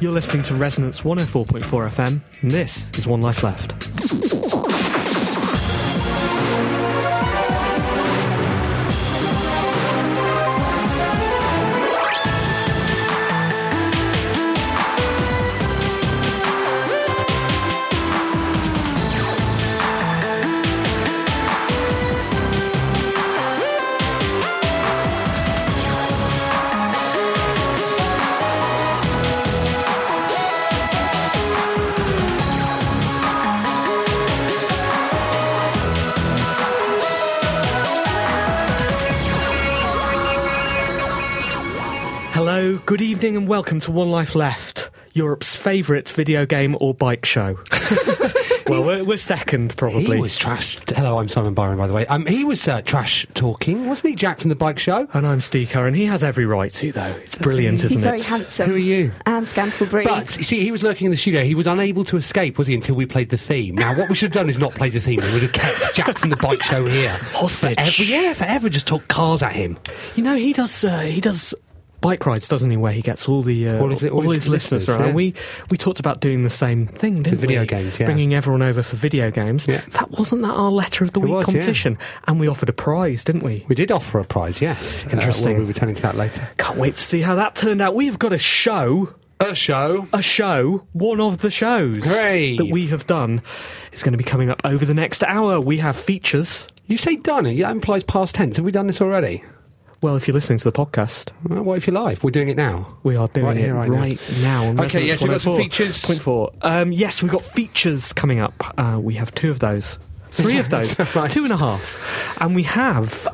You're listening to Resonance 104.4 FM, and this is One Life Left. Good evening, and welcome to One Life Left, Europe's favourite video game or bike show. well, we're, we're second, probably. He was trash. Hello, I'm Simon Byron, by the way. Um, he was uh, trash talking, wasn't he, Jack from the Bike Show? And I'm Steve Curran. He has every right to, though. It's brilliant, He's isn't it? He's very handsome. Who are you? Anne Scantlebury. But you see, he was lurking in the studio. He was unable to escape, was he, until we played the theme? Now, what we should have done is not play the theme. We would have kept Jack from the Bike Show here Hostage. Forever, yeah, forever. Just talk cars at him. You know, he does. Uh, he does bike rides, doesn't he? Where he gets all the uh, All his- all his his listeners listeners, around. yeah. We we talked about doing the same thing, didn't video we? games, yeah. Bringing everyone over for video games. Yeah. That wasn't that our letter of the It week was, yeah. competition, and we offered a prize, didn't we? We did offer a prize, yes. Uh, Interesting. we'll be returning to that later. Can't wait to see how that turned out. We've got a show. A show. A show, one of the shows Hooray. that we have done is going to be coming up over the next hour. We have features. You say done. That implies past tense. Have we done this already? Well, if you're listening to the podcast, Well, what if you're live? We're doing it now. We are doing Right it here, right right, now. now. Okay, yes, we've got some features. Point four. Um, yes, we've got features coming up. Uh, we have two of those, three of those, Right. two and a half, and we have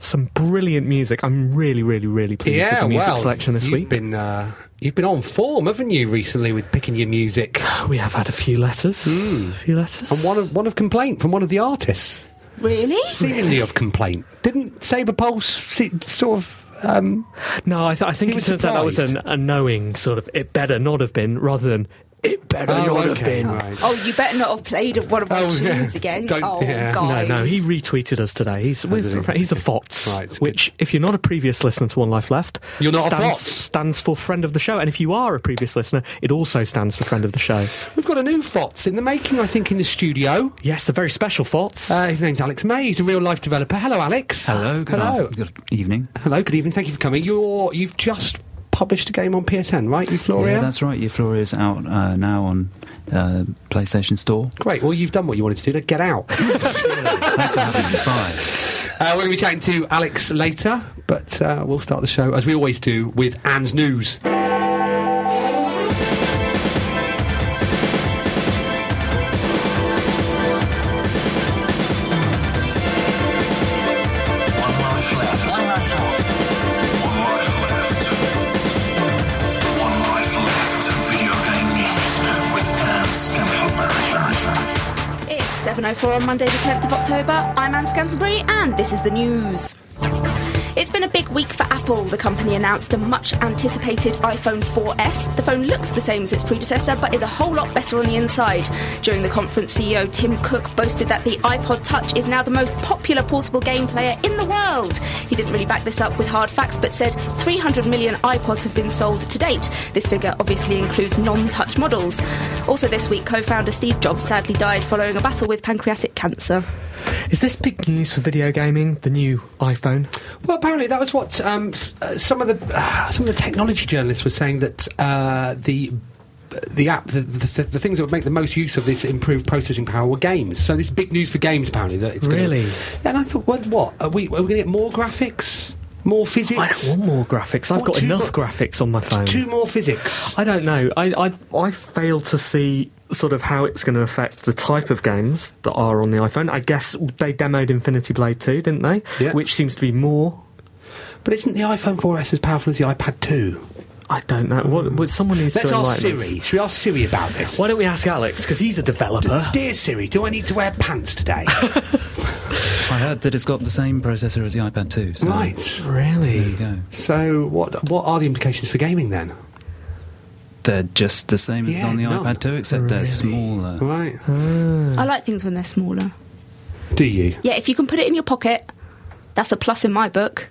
some brilliant music. I'm really, really, really pleased with the music well, selection this you've week. Been, uh, you've been on form, haven't you, recently with picking your music? We have had a few letters. A few letters. And one of one of complaint from one of the artists, really? seemingly of complaint. Didn't Saber Pulse se- sort of? Um, no, I, th- I think it was turns out that was an, a knowing sort of. It better not have been, rather than it better Oh, not have been. right. Oh, you better not have played one of my Oh, tunes yeah. again. Don't- oh, yeah. No, guys. no, he retweeted us today. He's with, he? he's a FOTS, Right, good. which, if you're not a previous listener to One Life Left, You're not a stands, FOTS. stands for friend of the show. And if you are a previous listener, it also stands for friend of the show. we've got a new FOTS in the making, I think, in the studio. Yes, a very special FOTS. Uh, his name's Alex May. He's a real life developer. Hello, Alex. Hello. Good Hello. Good evening. Hello. Good evening. Thank you for coming. You're you've just published a game on PSN, right? Eufloria. Yeah, that's right. Eufloria's out uh, now on uh, PlayStation Store. Great. Well, you've done what you wanted to do. Now get out. Having me. Bye. Uh, we're going to be chatting to Alex later, but uh, we'll start the show, as we always do, with Anne's news. Monday, the 10th of October. I'm Anne Scantlebury, and this is the news. It's been a big week for Apple. The company announced the much anticipated iPhone 4S. The phone looks the same as its predecessor, but is a whole lot better on the inside. During the conference, CEO Tim Cook boasted that the iPod Touch is now the most popular portable game player in the world. He didn't really back this up with hard facts, but said 300 million iPods have been sold to date. This figure obviously includes non touch models. Also, this week, co founder Steve Jobs sadly died following a battle with pancreatic cancer. Is this big news for video gaming? The new iPhone? Well, apparently that was what um, s- uh, some of the uh, some of the technology journalists were saying that uh, the the app, the, the, the things that would make the most use of this improved processing power were games. So this is big news for games, apparently. That it's gonna- Really? yeah, and I thought, what? What are we? Are we going to get more graphics? More physics? I don't want more graphics. I've What, got enough more- graphics on my phone. Two more physics. I don't know. I, I I fail to see sort of how it's going to affect the type of games that are on the iPhone. I guess they demoed Infinity Blade 2, didn't they? Yeah. Which seems to be more. But isn't the iPhone 4S as powerful as the iPad 2? I don't know. What, what someone needs Let's to ask enlighten Siri. us. Should we ask Siri about this? Why don't we ask Alex? Because he's a developer. Dear Siri, do I need to wear pants today? I heard that it's got the same processor as the iPad 2. So right. There Really? you go. So what what are the implications for gaming then? They're just the same as Yeah, on the none. iPad 2, except they're smaller. Right. Ah. I like things when they're smaller. Do you? Yeah, if you can put it in your pocket, that's a plus in my book.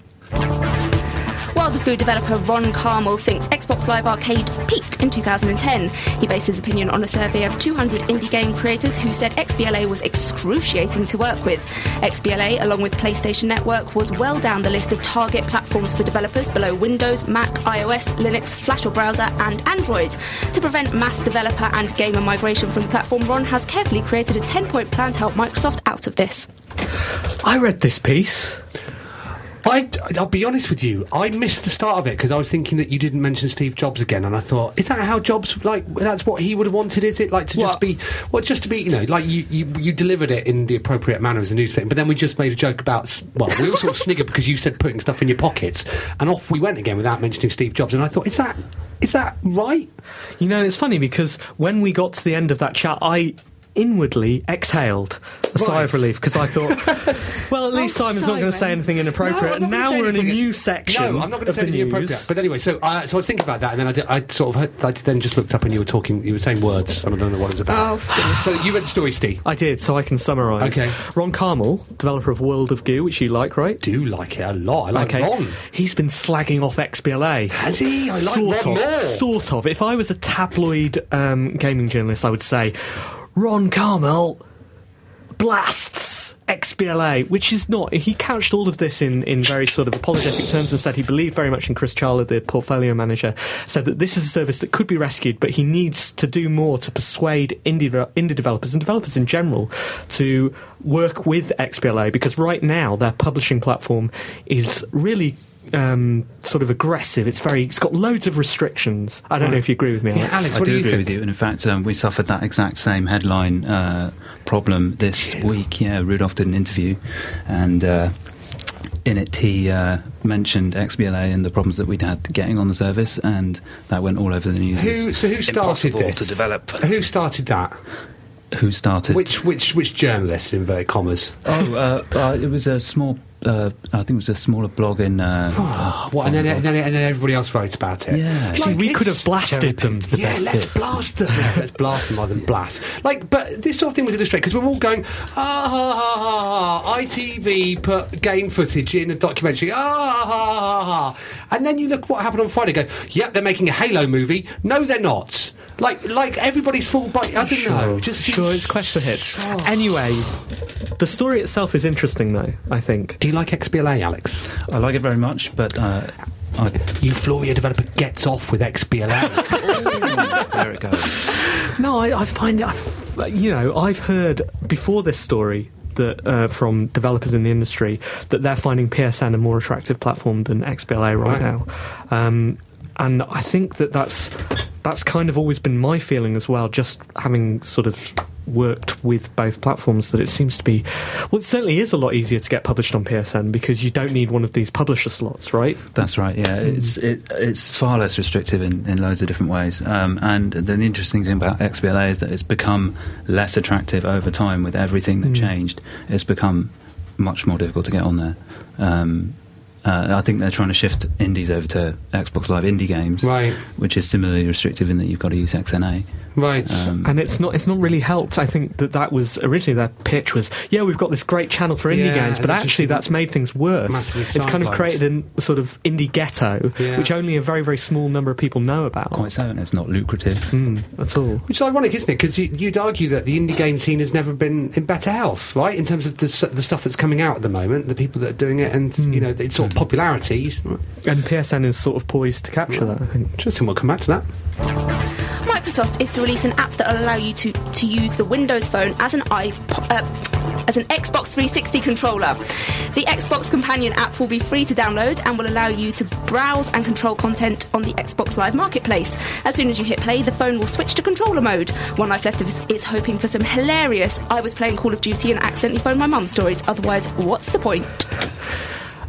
World of Goo developer Ron Carmel thinks Xbox Live Arcade peaked in 2010. He based his opinion on a survey of 200 indie game creators who said XBLA was excruciating to work with. XBLA, along with PlayStation Network, was well down the list of target platforms for developers below Windows, Mac, iOS, Linux, Flash or browser, and Android. To prevent mass developer and gamer migration from the platform, Ron has carefully created a 10 point plan to help Microsoft out of this. I read this piece. I, I'll be honest with you. I missed the start of it because I was thinking that you didn't mention Steve Jobs again, and I thought, is that how Jobs like? That's what he would have wanted, is it? Like to just What? be, well, just to be, you know, like you, you, you delivered it in the appropriate manner as a news thing, but then we just made a joke about. Well, we all sort of sniggered because you said putting stuff in your pockets, and off we went again without mentioning Steve Jobs, and I thought, is that is that right? You know, it's funny because when we got to the end of that chat, I inwardly exhaled a sigh of relief because I thought, well, at least Simon's not going to say anything inappropriate. No, and now we're in a new section. No, I'm not going to say anything news. inappropriate. But anyway, so uh, so I was thinking about that, and then I, did, I sort of heard, I then just looked up, and you were talking, you were saying words, and I don't know what it was about. Oh, so you read the story, Steve. I did, so I can summarise. Okay. Ron Carmel, developer of World of Goo, which you like, right? do like it a lot. I like okay. Ron. He's been slagging off XBLA. Has he? I like sort of. more. Sort of. If I was a tabloid um, gaming journalist, I would say Ron Carmel blasts XBLA, which is not. He couched all of this in, in very sort of apologetic terms and said he believed very much in Chris Charla, the portfolio manager, said that this is a service that could be rescued, but he needs to do more to persuade indie, indie developers and developers in general to work with XBLA because right now their publishing platform is really. Um, sort of aggressive. It's very. It's got loads of restrictions. I don't know if you agree with me. Yeah, Alex. Alex, I do do you agree think? with you, and in fact, um, we suffered that exact same headline uh, problem this week. Yeah, Rudolf did an interview, and uh, in it he uh, mentioned XBLA and the problems that we'd had getting on the service, and that went all over the news. Who? So who started this? to develop? Who started that? Who started? Which which which journalist in inverted commas? Oh, uh, uh, it was a small. Uh, I think it was a smaller blog in. Uh, uh, What? And then, and then and then everybody else wrote about it. Yeah. See, we could have blasted them. cherry-picked the yeah, best let's bits. blast them. Yeah, let's blast them rather than blast. Like, but this sort of thing was illustrated because we're all going, ah ha ha ha ha. ITV put game footage in a documentary. Ah ha ha ha ha. And then you look what happened on Friday. Go, yep, they're making a Halo movie. No, they're not. Like, like everybody's full by. I don't know. Just sure, seems- it's question hits. Oh. Anyway, the story itself is interesting, though. I think. Do you like XBLA, Alex? I like it very much, but uh, I, Eufloria developer gets off with XBLA. there it goes. No, I, I find it. I f- you know, I've heard before this story that uh, from developers in the industry that they're finding PSN a more attractive platform than XBLA right, Right. now, um, and I think that that's that's kind of always been my feeling as well. Just having sort of worked with both platforms, that it seems to be well, it certainly is a lot easier to get published on PSN because you don't need one of these publisher slots, right? That's right. Yeah, it's it, it's far less restrictive in, in loads of different ways. Um, and then the interesting thing about XBLA is that it's become less attractive over time with everything that changed. It's become much more difficult to get on there. Um, uh, I think they're trying to shift indies over to Xbox Live indie games, Right. Which is similarly restrictive in that you've got to use XNA. Right. Um, and it's not it's not really helped. I think that that was originally their pitch was yeah we've got this great channel for indie Yeah, games, but and it just actually that's made things worse. It's kind of created a sort of indie ghetto, Yeah. which only a very very small number of people know about. quite so, and it's not lucrative. Mm, at all. Which is ironic, isn't it? Because you, you'd argue that the indie game scene has never been in better health, right? In terms of the, the stuff that's coming out at the moment, the people that are doing it, and you know, its sort of popularity. And PSN is sort of poised to capture that. I think. Interesting. We'll come back to that. Microsoft is to release an app that will allow you to, to use the Windows Phone as an iPod. Uh, as an Xbox 360 controller. The Xbox Companion app will be free to download and will allow you to browse and control content on the Xbox Live Marketplace. As soon as you hit play, the phone will switch to controller mode. One Life Left is, is hoping for some hilarious I was playing Call of Duty and accidentally phoned my mum stories. Otherwise, what's the point?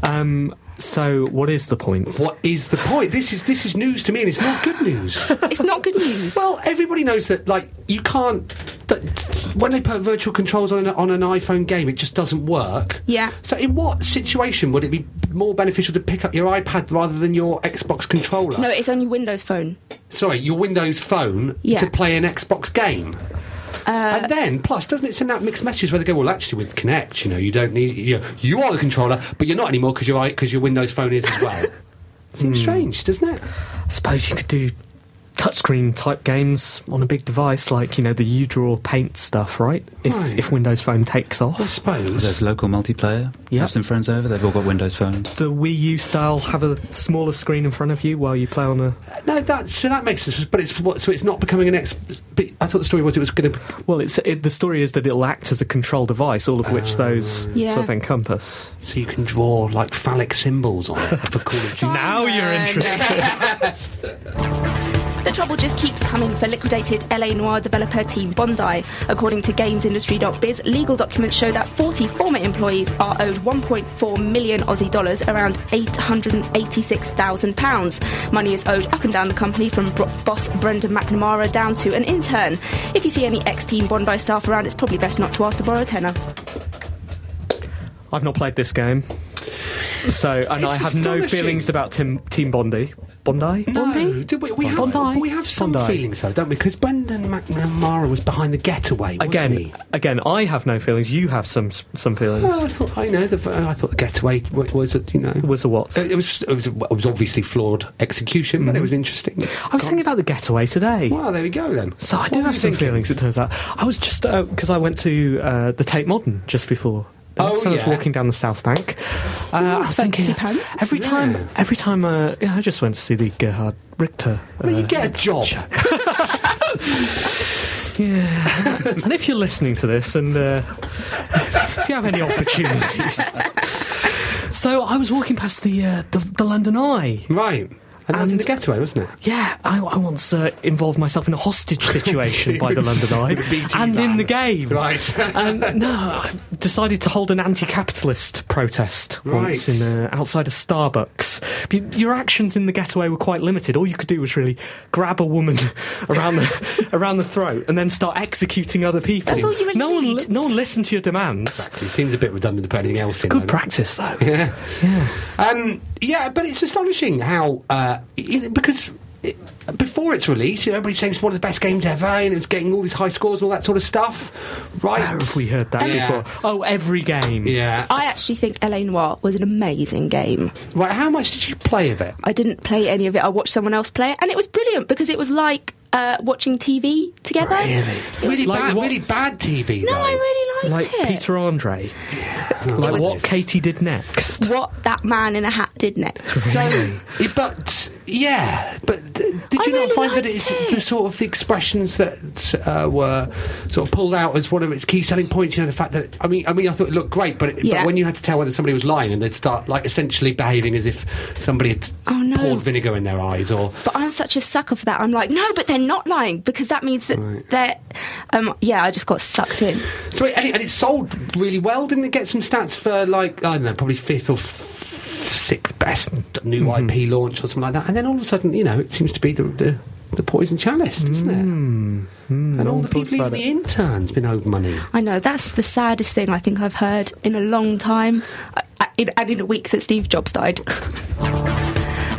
Um, so, what is the point? What is the point? This is this is news to me, and it's not good news. It's not good news. well, everybody knows that, like, you can't. That when they put virtual controls on an, on an iPhone game, it just doesn't work. Yeah. So, in what situation would it be more beneficial to pick up your iPad rather than your Xbox controller? no, it's on your Windows Phone. Sorry, your Windows phone Yeah. to play an Xbox game. Uh, and then, plus, doesn't it send out mixed messages where they go, well, actually, with Kinect, you know, you don't need, you, know, you are the controller, but you're not anymore because your, because your Windows phone is as well. Seems strange, doesn't it? I suppose you could do touchscreen type games on a big device, like you know the U Draw Paint stuff, right? If Right. if Windows Phone takes off, I off, suppose. There's local multiplayer. Yeah. Have some friends over. They've all got Windows phones. the Wii U style have a smaller screen in front of you while you play on a. Uh, no, that so that makes sense. But it's what, so it's not becoming an ex. I thought the story was it was going to. Well, it's it, the story is that it'll act as a control device, all of which oh. those Yeah. sort of encompass. So you can draw like phallic symbols on it for Call of Duty. Now you're interested. The trouble just keeps coming for liquidated LA Noire developer Team Bondi. According to GamesIndustry.biz, legal documents show that 40 former employees are owed 1.4 million Aussie dollars, around 886,000 pounds. Money is owed up and down the company from bro- boss Brendan McNamara down to an intern. If you see any ex-Team Bondi staff around, it's probably best not to ask to borrow a tenner. I've not played this game, so and It's I have no feelings about Tim, Team Bondi. Bondi? No, Bondi? do we, we have Bondi? we have some Bondi. feelings though, don't we? Because Brendan McNamara was behind the getaway, wasn't Again, he? again, I have no feelings. You have some some feelings. Well, I thought I know the uh, I thought the getaway was a, you know was a what? it was it was it was obviously flawed execution, but it mm-hmm. was interesting. I was thinking about the getaway today. Well, there we go then. So I do have some thinking? feelings. It turns out I was just uh, because I went to uh, the Tate Modern just before. Oh, so I was yeah. walking down the South Bank. Uh, I was fancy thinking pants. every time, every time. Uh, yeah, I just went to see the Gerhard Richter. Well, you uh, get a job. Yeah. and if you're listening to this and uh, if you have any opportunities. so I was walking past the, uh, the, the London Eye. Right. And that was in the getaway, wasn't it? Yeah, I, I once uh, involved myself in a hostage situation by the London Eye With and van. in the game. Right. and no, I decided to hold an anti-capitalist protest once Right. in uh, outside a Starbucks. But your actions in the getaway were quite limited. All you could do was really grab a woman around the around the throat and then start executing other people. That's all you really no one, no one listened to your demands. It seems a bit redundant to put anything else in. Good though. practice, though. Yeah. Yeah. Um, yeah, but it's astonishing how uh, it, because it, before its release, you know, everybody's saying it's one of the best games ever, and it was getting all these high scores, and all that sort of stuff. Right? Where have we heard that Yeah. before? Oh, every game. Yeah. I actually think LA Noire was an amazing game. Right. How much did you play of it? I didn't play any of it. I watched someone else play it, and it was brilliant because it was like uh, watching TV together. Really like bad. what- Really bad TV. No, though. I really liked Like it. Peter Andre. Oh, Like what Katie did next. What that man in a hat did next. So, yeah, but yeah, but th- did I you not really find that it's it. the sort of the expressions that uh, were sort of pulled out as one of its key selling points? You know, the fact that I mean, I mean, I thought it looked great, but, it, Yeah. but when you had to tell whether somebody was lying, and they'd start like essentially behaving as if somebody had Oh, no. poured vinegar in their eyes, or But I'm such a sucker for that. I'm like, no, but they're not lying because that means that they're. Um, yeah, I just got sucked in. so it, and, it, and it sold really well. Didn't it get some stats for like I don't know, probably fifth or. F- Sixth best new Mm-hmm. IP launch or something like that, and then all of a sudden, you know, it seems to be the the, the poison chalice, isn't it? and all Mm. the people, even the interns, been owed money. I know that's the saddest thing I think I've heard in a long time, I, I, in, and in a week that Steve Jobs died.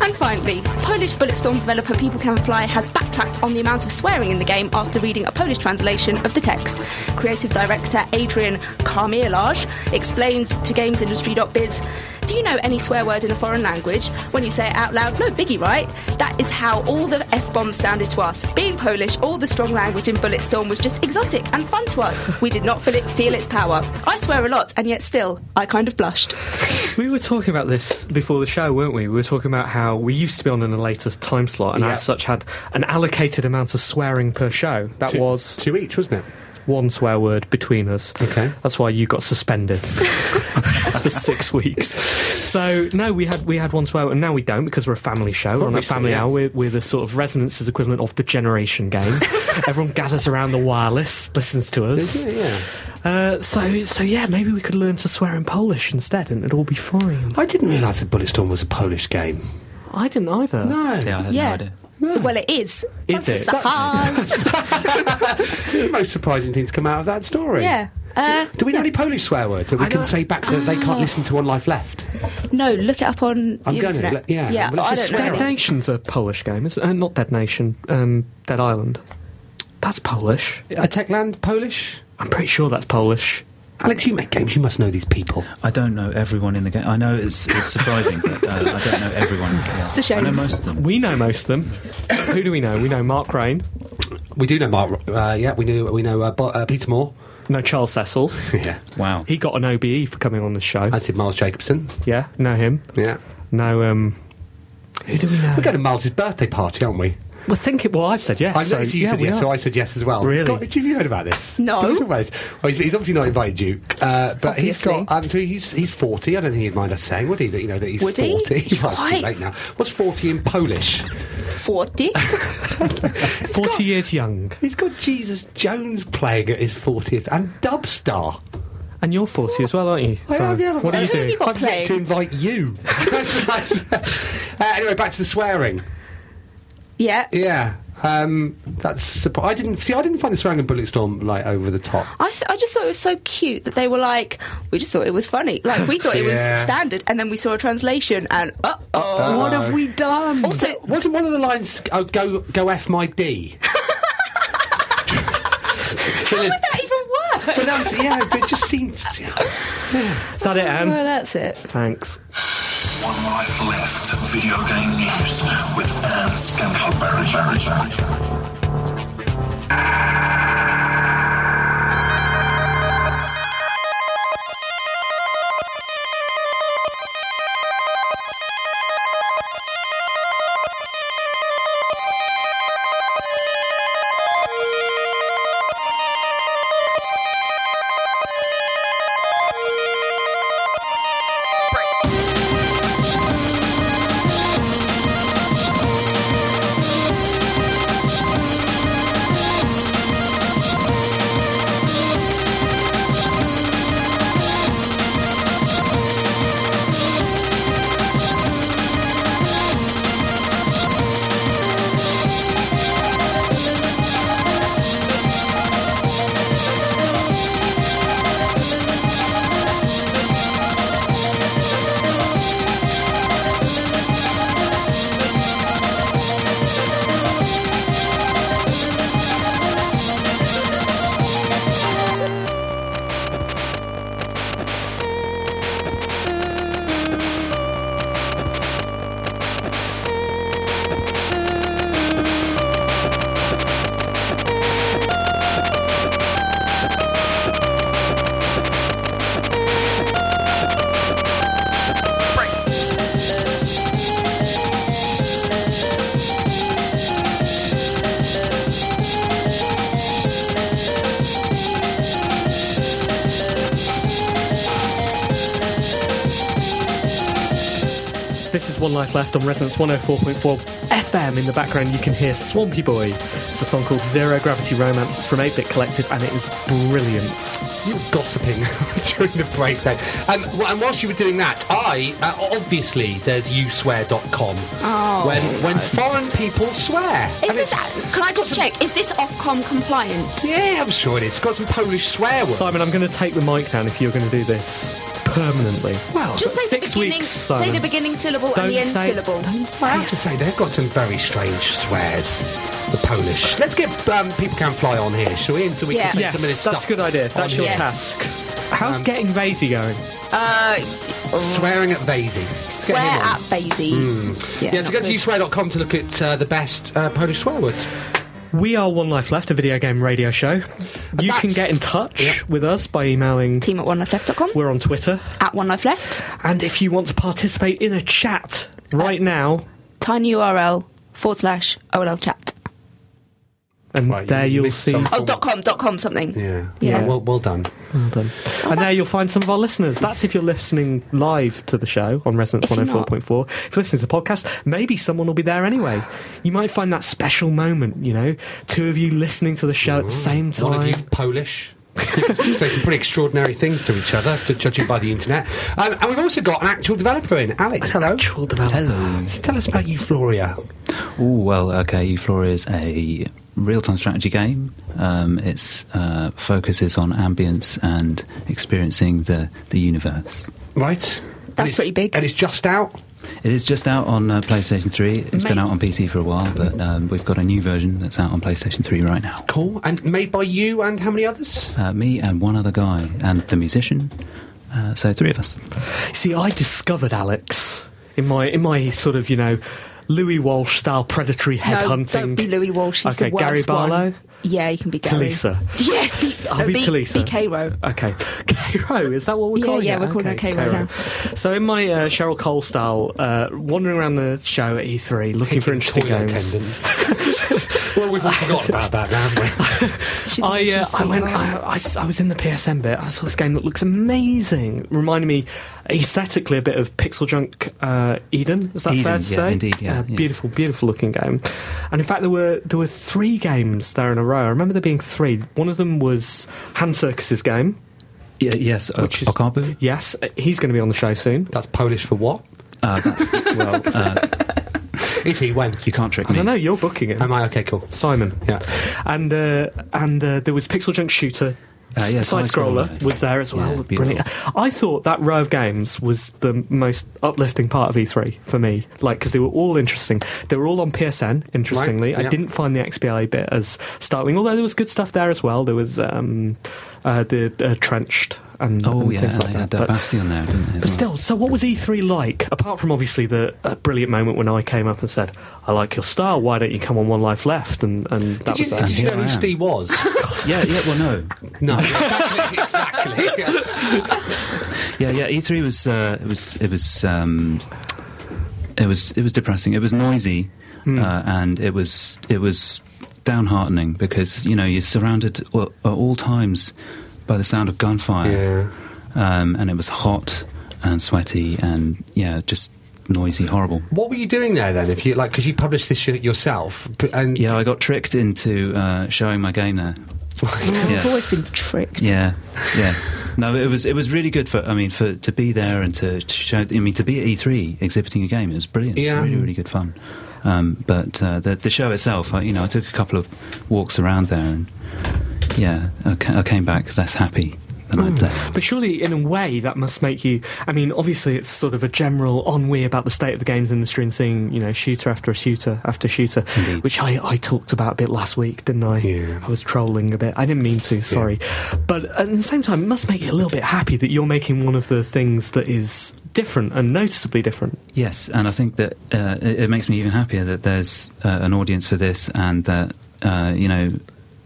and finally, Polish Bulletstorm developer People Can Fly has backtracked on the amount of swearing in the game after reading a Polish translation of the text. Creative director Adrian Chmielarz explained to GamesIndustry.biz Do you know any swear word in a foreign language? When you say it out loud, no biggie, right? That is how all the F bombs sounded to us. Being Polish, all the strong language in Bulletstorm was just exotic and fun to us. We did not feel, it, feel its power. I swear a lot, and yet still, I kind of blushed. We were talking about this before the show, weren't we? We were talking about how we used to be on in a later time slot and Yeah. as such had an allocated amount of swearing per show. That Two- was two each, wasn't it? one swear word between us. Okay. That's why you got suspended for six weeks. So no, we had we had one swear, and now we don't because we're a family show. We're on a family yeah. hour. We're, we're the sort of resonances equivalent of the generation game. Everyone gathers around the wireless, listens to us. Yeah, yeah. Uh, so so yeah, maybe we could learn to swear in Polish instead, and it'd all be fine. I didn't realise that Bulletstorm was a Polish game. I didn't either. No. Yeah, I had Yeah. no idea. Well, it is. Is it? Suckers. It's the most surprising thing to come out of that story. yeah. Uh, Do we know any Polish swear words that we can say back so that they can't listen to One Life Left? no, look it up on I'm gonna, internet. yeah, yeah well, I let's just don't know. Dead. Nation's a Polish game, is uh, not Dead Nation. Um, Dead Island. That's Polish. Uh, Techland Polish? I'm pretty sure that's Polish. Alex, you make games. You must know these people. I don't know everyone in the game. I know it's, it's surprising, but uh, I don't know everyone. Yeah. It's a shame. I know most of them. We know most of them. Who do we know? We know Mark Rein. We do know Mark. Uh, yeah, we know. We know uh, Bo- uh, Peter Moore. No Charles Cecil. yeah, Wow. He got an OBE for coming on the show. as did Miles Jacobson. Yeah, know him. Yeah, No, um. Who do we know? we're going to Miles's birthday party, aren't we? Well, think it. Well, I've said yes. I so, noticed you yeah, said yes, are. so I said yes as well. Really? Scott, have you heard about this? No. Don't talk about this? Well, he's, he's obviously not invited you, uh, but he's Obviously. got. Um, so he's he's forty. I don't think he'd mind us saying, would he? That you know that he's Would he? forty. He's well, it's too late now. What's forty in Polish? 40. 40 years young. He's got Jesus Jones playing at his fortieth and Dubstar. And you're 40 as well, aren't you? I So, am, yeah, what are you Who have doing? you got I've yet playing? to invite you. Uh, anyway, back to the swearing. Yeah. Yeah, um, that's. Surpri- I didn't see. I didn't find the swearing in Bulletstorm like over the top. I, th- I just thought it was so cute that they were like, we just thought it was funny. Like, we thought it was Yeah. standard, and then we saw a translation, and uh oh. What have we done? Also, Wasn't one of the lines oh, "Go go f my d"? how would that even work? But that was yeah. But it just seems. Yeah. Is that it, Anne? Well, that's it. Thanks. One life left. Video game news with Anne Scantlebury. This One Life Left on Resonance 104.4 FM. In the background, you can hear Swampy Boy. It's a song called Zero Gravity Romance. It's from 8 Bit Collective and it is brilliant. You were gossiping during the break then. Um, wh- and whilst you were doing that, I, uh, obviously, there's uswear.com. Oh. When, when foreign people swear. Is this, can I just check? Is this Ofcom compliant? Yeah, I'm sure it is. It's got some Polish swear words. Simon, I'm going to take the mic down if you're going to do this. Permanently. Well, Just say Six the beginning. weeks, say the beginning syllable Don't and the end say- syllable. I have to say, they've got some very strange swears. The Polish. Let's get um, People Can Fly on here, shall we? And so we Yeah. can say Yes, some of this that's stuff a good idea. That's your. Yes. task. How's Um, getting Vasey going? Uh, Swearing at Vasey. swear Get him on. at Basie. Hmm. Yeah, so go to uswear.com to look at uh, the best uh, Polish swear words. We are One Life Left, a video game radio show. You can get in touch Yep. with us by emailing. Team at onelifeleft.com. We're on Twitter. At One Life Left. And if you want to participate in a chat right uh, now, Tiny URL forward slash OLL chat. And Right, there you you'll see. Oh, dot com, dot com something. Yeah. Yeah. Well, well done. Well done. and there you'll find some of our listeners. That's if you're listening live to the show on Resonance If you're not- 104.4. If you're listening to the podcast, maybe someone will be there anyway. You might find that special moment, you know, two of you listening to the show at the same time. One of you Polish. You say some pretty extraordinary things to each other, judging by the internet. Um, and we've also got an actual developer in. Alex, hello. Actual developer. Hello. So tell us about Eufloria. Oh well, okay. Eufloria is a real-time strategy game. Um, its uh, focus is on ambience and experiencing the the universe. Right? That's pretty big. And it's just out. It is just out on uh, PlayStation 3. It's been out on PC for a while, but um, we've got a new version that's out on PlayStation 3 right now. Cool. And made by you and how many others? Uh, me and one other guy, and the musician. Uh, so three of us. See, I discovered Alex in my in my sort of you know Louis Walsh style predatory headhunting. No, headhunting. don't be Louis Walsh. He's okay, the worst Gary Barlow. One. Yeah, you can be Gary. Tulisa. Yes, be, I'll no, be be, Tulisa. be K-Ro. Okay, Cairo, is that what we're Yeah, calling yeah, it? we're calling okay, it Cairo now. So in my uh, Cheryl Cole style, uh, wandering around the show at E3, looking for interesting Toilet games. well, we've all forgotten about that now, haven't we? I, an uh, I went. sweetheart. I, I s- I was in the PSN bit. I saw this game that looks amazing. Reminded me aesthetically a bit of Pixel Junk uh, Eden. Is that Eden, fair to yeah, say? indeed, yeah, Uh, yeah. Beautiful, beautiful looking game. And in fact, there were there were three games there in a row. I remember there being three. One of them was Hand Circus's game. Yeah, yes, o- Which is- Okabu. Yes, uh, he's going to be on the show soon. That's Polish for what? Uh, well, uh, Is he? When? you can't trick me. don't know. You're booking it. Am I? Okay, cool. Simon. Yeah. And uh, and uh, there was Pixel Junk Shooter. Uh, yeah, side scroller was there as well. Yeah. Brilliant. I thought that row of games was the most uplifting part of E3 for me. Like because they were all interesting. They were all on PSN. Interestingly, Right, I didn't find the XBLA bit as startling. Although there was good stuff there as well. There was um, uh, the uh, trenched and, Oh and yeah, things they like had that. that But- Bastion there, didn't they? but well? still, so what was E3 like? Apart from obviously the uh, brilliant moment when I came up and said, "I like your style. Why don't you come on One Life Left?" and and that Did you, that. did you know who am. Steve was? yeah, yeah. Well, no. no, exactly. exactly. Yeah, yeah. E3 was uh, it was it was um, it was it was depressing. It was noisy, Hmm. uh, and it was it was downheartening because you know you're surrounded at all times by the sound of gunfire, yeah. um, and it was hot and sweaty and yeah, just noisy, horrible. What were you doing there then? If you like, because you published this yourself, and Yeah, I got tricked into uh, showing my game there. I've yeah. always been tricked. Yeah, yeah. No, it was it was really good for. I mean, for to be there and to, to show. I mean, to be at E3 exhibiting a game, it was brilliant. Yeah. really, really good fun. Um, but uh, the the show itself, I, you know, I took a couple of walks around there, and yeah, I, ca- I came back less happy than I'd left. But surely, in a way, that must make you. I mean, obviously, it's sort of a general ennui about the state of the games industry and seeing, you know, shooter after a shooter after shooter, Indeed. which I, I talked about a bit last week, didn't I? Yeah. I was trolling a bit. I didn't mean to, sorry. But at the same time, it must make you a little bit happy that you're making one of the things that is different and noticeably different. Yes, and I think that uh, it, it makes me even happier that there's uh, an audience for this, and that uh, you know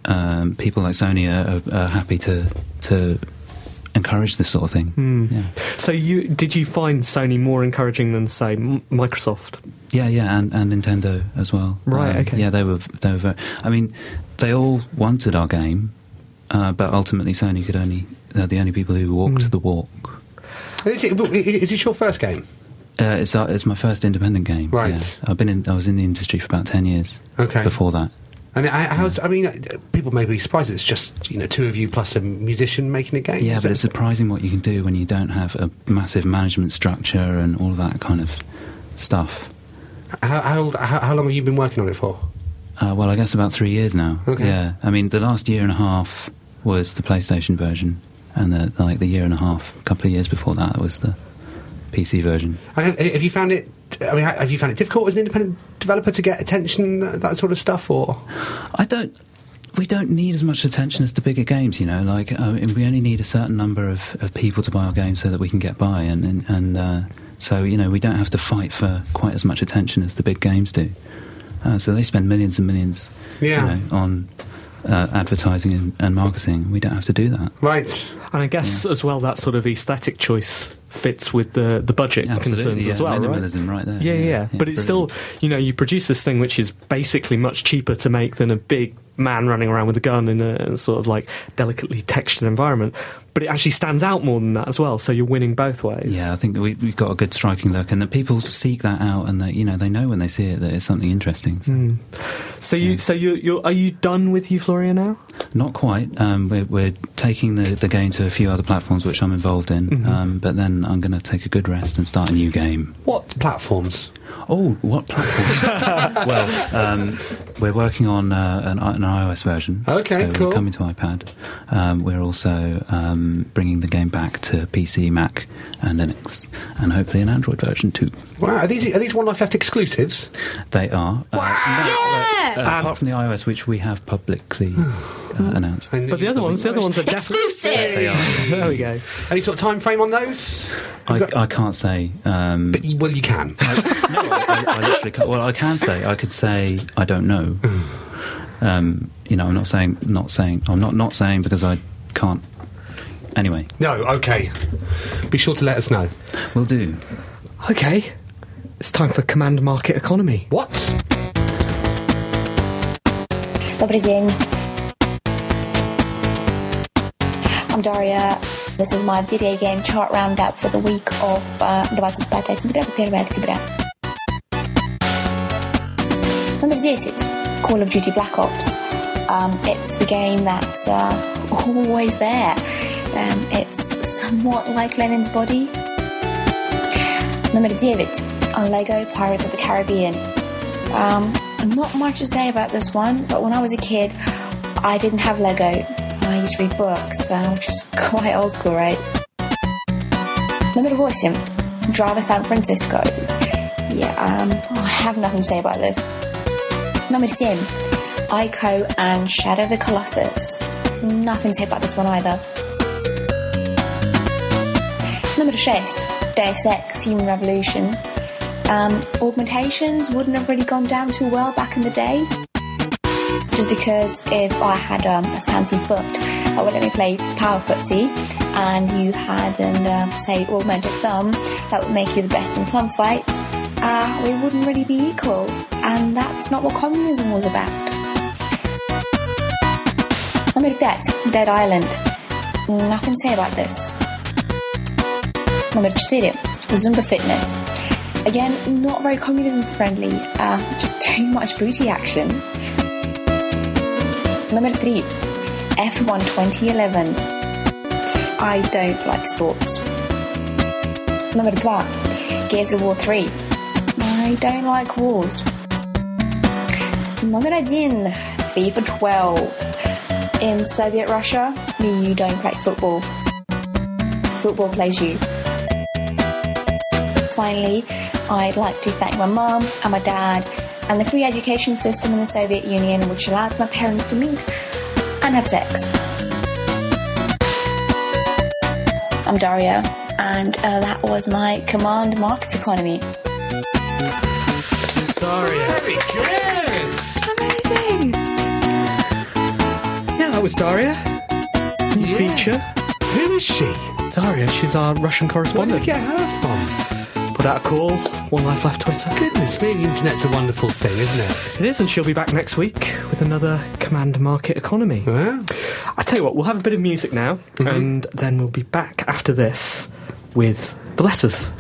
um, people like Sony are, are, are happy to to encourage this sort of thing. Hmm. Yeah. So, you did you find Sony more encouraging than, say, Microsoft? Yeah, yeah, and, and Nintendo as well. Right, Um, okay. Yeah, they were they were. Very, I mean, they all wanted our game, uh, but ultimately Sony could only they're the only people who walked Mm. the walk. is it, is it your first game? Uh, it's uh, it's my first independent game. Right. yeah. I've been in I was in the industry for about ten years. Okay. Before that. And I, how's, I mean, people may be surprised it's just you know two of you plus a musician making a game. Yeah, but it- it's surprising what you can do when you don't have a massive management structure and all of that kind of stuff. how, how, old- how, how long have you been working on it for? Uh, well, I guess about three years now. Okay. Yeah, I mean, the last year and a half was the PlayStation version, and the, like the year and a half, a couple of years before that was the PC version. And have, have you found it? I mean, have you found it difficult as an independent developer to get attention, that that sort of stuff, or? I don't. We don't need as much attention as the bigger games, you know. Like uh, we only need a certain number of, of people to buy our games so that we can get by, and and, and uh, so you know we don't have to fight for quite as much attention as the big games do. Uh, so they spend millions and millions, Yeah. you know, on uh, advertising and, and marketing. We don't have to do that. Right. And I guess as well that sort of aesthetic choice fits with the the budget concerns yeah, as well, right? minimalism right there. Yeah, yeah, Yeah, yeah. yeah, But it's still, you know, you produce this thing which is basically much cheaper to make than a big man running around with a gun in a sort of like delicately textured environment. But it actually stands out more than that as well. So you're winning both ways. Yeah, I think we, we've got a good striking look, and that people seek that out, and that you know they know when they see it that it's something interesting. So Hmm. So you, so you, you're, are you done with Eufloria now? Not quite. Um, we're, we're taking the, the game to a few other platforms which I'm involved in, Mm-hmm. um, but then I'm going to take a good rest and start a new game. What platforms? Oh, what platforms? well, um, we're working on uh, an, an iOS version. Okay, so we're cool. Coming to iPad. Um, we're also um, bringing the game back to PC, Mac, and Linux, and hopefully an Android version too. Wow, are these are these One Life Left exclusives? They are. Uh, Yeah! uh, apart from the iOS, which we have publicly uh, announced. But the other ones, the other ones are definitely. Exclusive! They are. there we go. Any sort of time frame on those? I, got- I can't say. Um, but you, well, you can. no, I, I literally can't. Well, I can say. I could say I don't know. Um, you know, I'm not saying. Not saying. I'm not not saying because I can't. Anyway, no, okay. Be sure to let us know. we'll do. Okay. It's time for Command Market Economy. What? Добрый день. I'm Daria. This is my video game chart roundup for the week of uh, 25 сентября по 1 октября. Number 10. Call of Duty Black Ops. Um, it's the game that's uh, always there. um, it's somewhat like Lenin's body. Number 9. On Lego Pirates of the Caribbean. Um, not much to say about this one, but when I was a kid, I didn't have Lego. I used to read books, uh, which is quite old school, right? Number 8. Driver San Francisco. Yeah, um, I have nothing to say about this. Number 7. Ico and Shadow of the Colossus. Nothing to say about this one either. Number 6. Deus Ex Human Revolution. Um, augmentations wouldn't have really gone down too well back in the day. Just because if I had um, a fancy foot that would let me play power footsie, and you had an uh, say augmented thumb that would make you the best in thumb fights, uh, we wouldn't really be equal, and that's not what communism was about. Number 5. Dead Island. Nothing to say about this. Number 4. Zumba Fitness. Again, not very communism friendly, uh, just too much booty action. Number 3. F1 2011. I don't like sports. Number 2. Gears of War 3. I don't like wars. Number 1. FIFA 12. In Soviet Russia, you don't play football. Football plays you. Finally, I'd like to thank my mum and my dad and the free education system in the Soviet Union, which allowed my parents to meet and have sex. I'm Daria, and uh, that was my command market economy. Daria. Very good. Amazing! Yeah, that was Daria. New Yeah. feature. Who is she? Daria, she's our Russian Where did we correspondent. get her from? Put out a call. One Life Left Twitter. Goodness me, the internet's a wonderful thing, isn't it? It is, and she'll be back next week with another Command Market Economy. Well, I tell you what, we'll have a bit of music now, mm-hmm. and then we'll be back after this with the letters.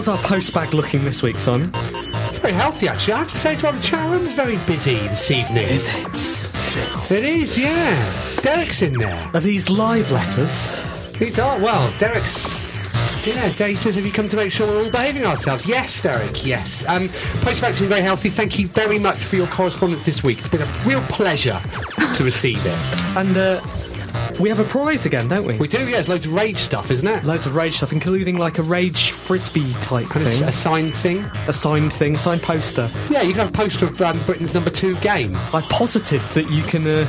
How's our post bag looking this week, Simon? Very healthy, actually. I have to say, to our the chat room's very busy this evening. Is it? Is it? It is, yeah. Derek's in there. Are these live letters? These are, well, Derek's. Yeah, Dave says, have you come to make sure we're all behaving ourselves? Yes, Derek, yes. Um, Postbac's been very healthy. Thank you very much for your correspondence this week. It's been a real pleasure to receive it. And uh, we have a prize again, don't we? We do, yeah, there's loads of rage stuff, isn't it? Loads of rage stuff, including like a rage frisbee type And thing, a signed thing. a signed thing, signed poster. Yeah, you can have a poster of um, Britain's number two game. I posited that you can uh,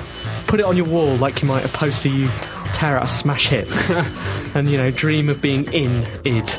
put it on your wall like you might a poster you tear out of smash hits, and you know dream of being in id.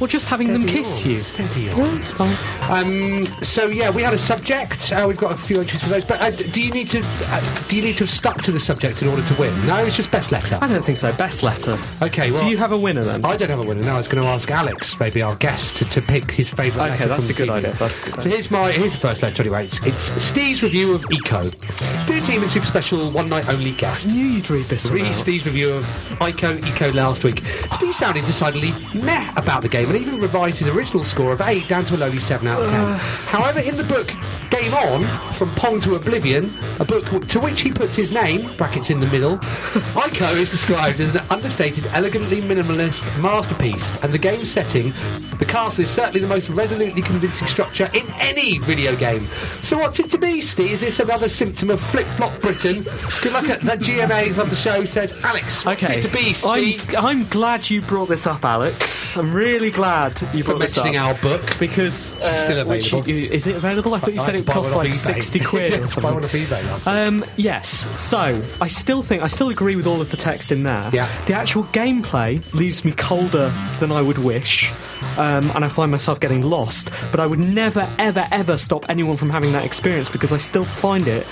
or just having them kiss on, you. steady on. Yeah, it's fine. Um, so yeah, we had a subject. Uh, we've got a few entries for those. But uh, do you need to uh, do you need to have stuck to the subject in order to win? No, it's just best letter. I don't think so. Best letter. Okay, well, Do you have a winner then? I don't have a winner. No, I was going to ask Alex, maybe our guest, to, to pick his favourite Okay, letter that's from a good idea, that's good So here's my here's the first letter anyway. It's, it's Steve's review of Ico. Dear team and super special one night only guest. I knew you'd read this one Read. Steve's review of Ico Eco last week. Steve sounded decidedly meh about the game and even revised his original score of 8 down to a lowly 7 out of 10. However, in the book Game On, From Pong to Oblivion, a book w- to which he puts his name, brackets in the middle, Ico is described as an understated, elegantly minimalist masterpiece, and the game's setting, the castle is certainly the most resolutely convincing structure in any video game. So what's it to be, Steve? Is this another symptom of flip-flop Britain? Good luck at that GMAs of the show, says Alex. What's Okay. it to be, Steve? I'm, I'm glad you brought this up, Alex. I'm really glad you For brought this up. mentioning our book. Because uh, Still available. you- is it available? I thought you said it costs like eBay. sixty quid Yeah, or to buy one off eBay last. Um, yes. So I still think I still agree with all of the text in there. Yeah. The actual gameplay leaves me colder than I would wish. Um, and I find myself getting lost, but I would never, ever, ever stop anyone from having that experience because I still find it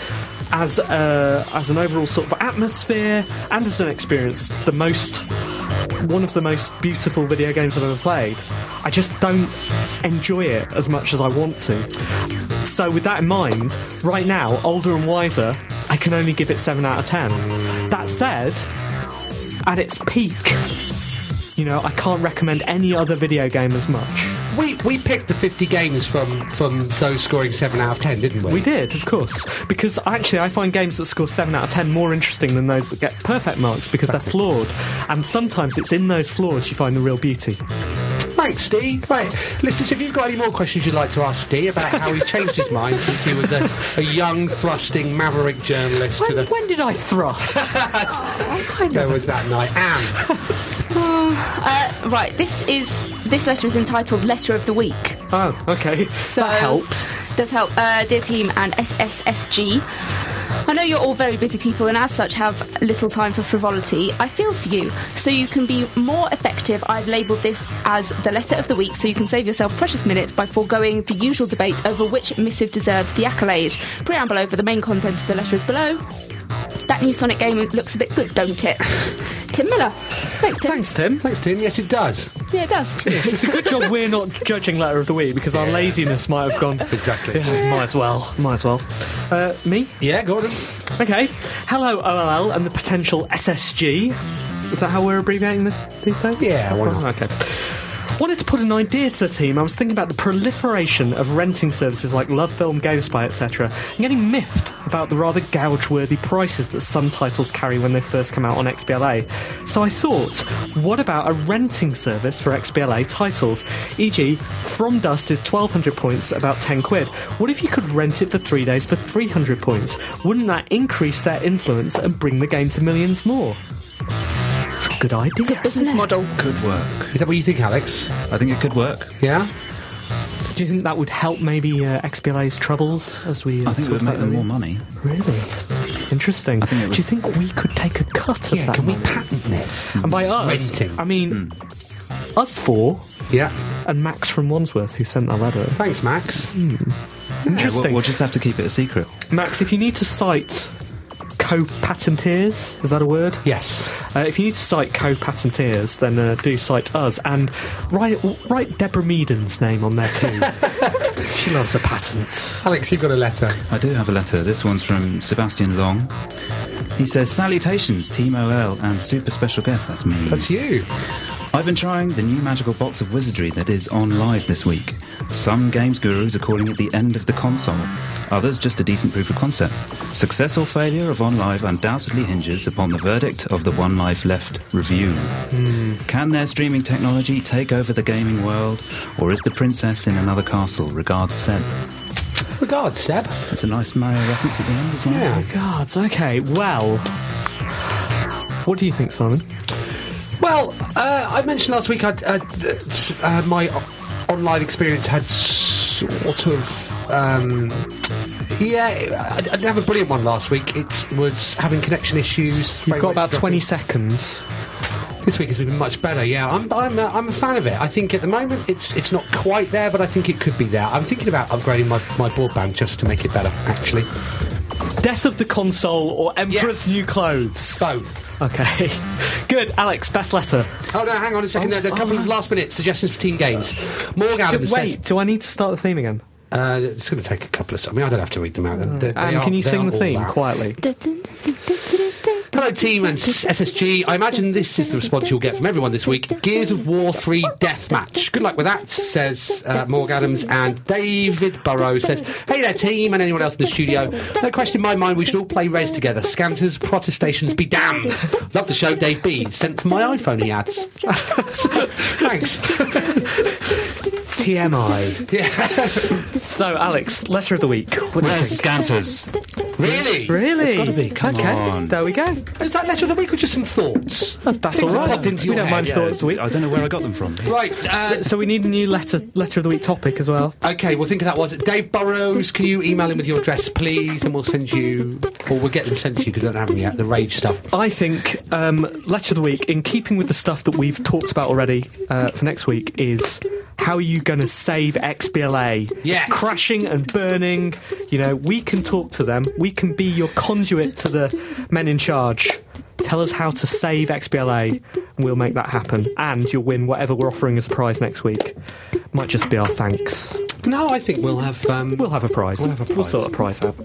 as a, as an overall sort of atmosphere and as an experience the most one of the most beautiful video games I've ever played. I just don't enjoy it as much as I want to. So, with that in mind, right now, older and wiser, I can only give it 7 out of 10. That said, at its peak, you know, I can't recommend any other video game as much. We we picked the 50 games from from those scoring 7 out of 10, didn't we? We did, of course, because actually I find games that score 7 out of 10 more interesting than those that get perfect marks because they're flawed. And sometimes it's in those flaws you find the real beauty. Thanks, Steve. Right, listeners, if you've got any more questions you'd like to ask Steve about how he's changed his mind since he was a, a young, thrusting, maverick journalist to When, the... when did I thrust? Oh, there was that night. Anne. Uh, right, this is this letter is entitled "Letter of the Week." oh, okay. So that helps. Does help, uh, dear team and SSSG. I know you're all very busy people and as such have little time for frivolity. I feel for you. So you can be more effective, I've labelled this as the letter of the week so you can save yourself precious minutes by foregoing the usual debate over which missive deserves the accolade. Preamble over the main contents of the letter is below. That new Sonic game looks a bit good, don't it? Tim Miller. Thanks, Tim. Thanks, Tim. Thanks, Tim. Yes, it does. Yeah, it does. It's a good job we're not judging letter of the week because our laziness might have gone. Exactly. Yeah, might as well. Might as well. Uh, me? Yeah, Gordon. Okay. Hello, OLL and the potential SSG. Is that how we're abbreviating this these days? Yeah, why not? Oh, okay. Wanted to put an idea to the team. I was thinking about the proliferation of renting services like Love Film, GameSpy, etc., and getting miffed about the rather gouge-worthy prices that some titles carry when they first come out on XBLA. So I thought, what about a renting service for XBLA titles? E.g., From Dust is 1200 points, about 10 quid. What if you could rent it for three days for 300 points? Wouldn't that increase their influence and bring the game to millions more? It's a good idea. Business model. Could work. Is that what you think, Alex? I think it could work. Yeah. Do you think that would help maybe uh, XBLA's troubles as we? Uh, I think it would talked make them more money. Really interesting. I think Do you think we could take a cut of Yeah, that? can we patent this? And by us, Renting. I mean us four Yeah. and Max from Wandsworth who sent that letter. Thanks, Max. Yeah, Interesting. we'll, we'll just have to keep it a secret. Max, if you need to cite co-patenteers, is that a word? Yes. Uh, if you need to cite co-patenteers, then uh, do cite us and write write Deborah Meaden's name on there too. she loves a patent. Alex, you've got a letter. I do have a letter. This one's from Sebastian Long. He says, Salutations, Team OL and super special guest. That's me. That's you. I've been trying the new magical box of wizardry that is OnLive this week. Some games gurus are calling it the end of the console, others just a decent proof of concept. Success or failure of OnLive undoubtedly hinges upon the verdict of the One Life Left review. Hmm. Can their streaming technology take over the gaming world, or is the princess in another castle? Regards, Seb. Regards, Seb. That's a nice Mario reference at the end as well. Yeah. Gods, okay, well. What do you think, Simon? Well, uh, I mentioned last week I'd, uh, uh, my online experience had sort of. Um, yeah, I, I didn't have a brilliant one last week. It was having connection issues. You've got about dropping. 20 seconds. This week has been much better. Yeah, I'm I'm a, I'm a fan of it. I think at the moment it's it's not quite there, but I think it could be there. I'm thinking about upgrading my, my broadband just to make it better. Actually, Death of the console or Emperor's Yes. New Clothes? both. Okay. Good. Alex, best letter. Oh no, hang on a second. Oh, there are a couple oh, of last minute suggestions for team games. Morgan Adams Wait, says do I need to start the theme again? uh, it's going to take a couple of. I mean, I don't have to read them out. They- they And are- can you sing the theme quietly? Hello, team and SSG. I imagine this is the response you'll get from everyone this week. Gears of War 3 Deathmatch. Good luck with that, says uh, Morg Adams. And David Burrow says, Hey there, team, and anyone else in the studio. No question in my mind, we should all play Res together. Scanters, protestations be damned. Love the show, Dave B. Sent from my iPhone, he adds. Thanks. TMI. Yeah. So, Alex, letter of the week. What do you Where's think? Scanters? Really? Really? It's gotta be, come okay. on. There we go. Is that letter of the week or just some thoughts? That's Things all that right. popped into we your don't head. mind thoughts. We, I don't know where I got them from. Right. Uh, so, so we need a new letter letter of the week topic as well. Okay, well, think of that was it. Dave Burrows. Can you email him with your address, please, and we'll send you, or we'll get them sent to you because we don't have them yet. The rage stuff. I think um, letter of the week, in keeping with the stuff that we've talked about already uh, for next week, is how are you going to save XBLA? Yes. It's crashing and burning. You know, we can talk to them. We can be your conduit to the men in charge. Tell us how to save XBLA, and we'll make that happen. And you'll win whatever we're offering as a prize next week. Might just be our thanks. No, I think we'll have. Um, We'll have a prize. We'll have a We'll sort a prize out.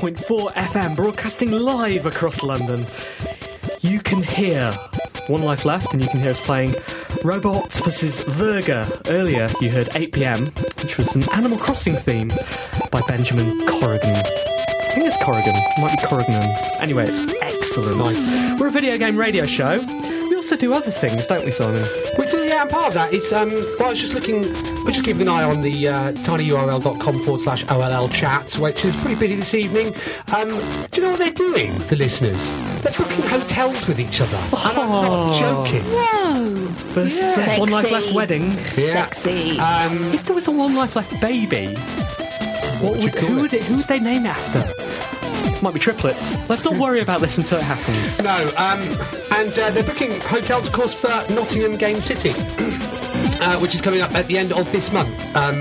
104.4 FM, broadcasting live across London. You can hear One Life Left, and you can hear us playing Robo Octopus's Virga. Earlier, you heard 8pm, which was an Animal Crossing theme by Benjamin Corrigan. I think it's Corrigan, it might be Corrigan. Anyway, it's excellent. We're a video game radio show. We also do other things, don't we, Simon? Which is, yeah, and part of that is, um, well, I was just looking, we're just keeping an eye on the uh, tinyurl.com forward slash OLL chat, which is pretty busy this evening. Um, do you know what they're doing, the listeners? They're booking hotels with each other. And I'm not joking. Whoa. There's, there's One Life Left wedding. Yeah. Sexy. Um, If there was a One Life Left baby, what would would, who, it? would it, who would they name it after? Might be triplets. Let's not worry about this until it happens. No, um, and uh, they're booking hotels, of course, for Nottingham Game City, uh, which is coming up at the end of this month. Um,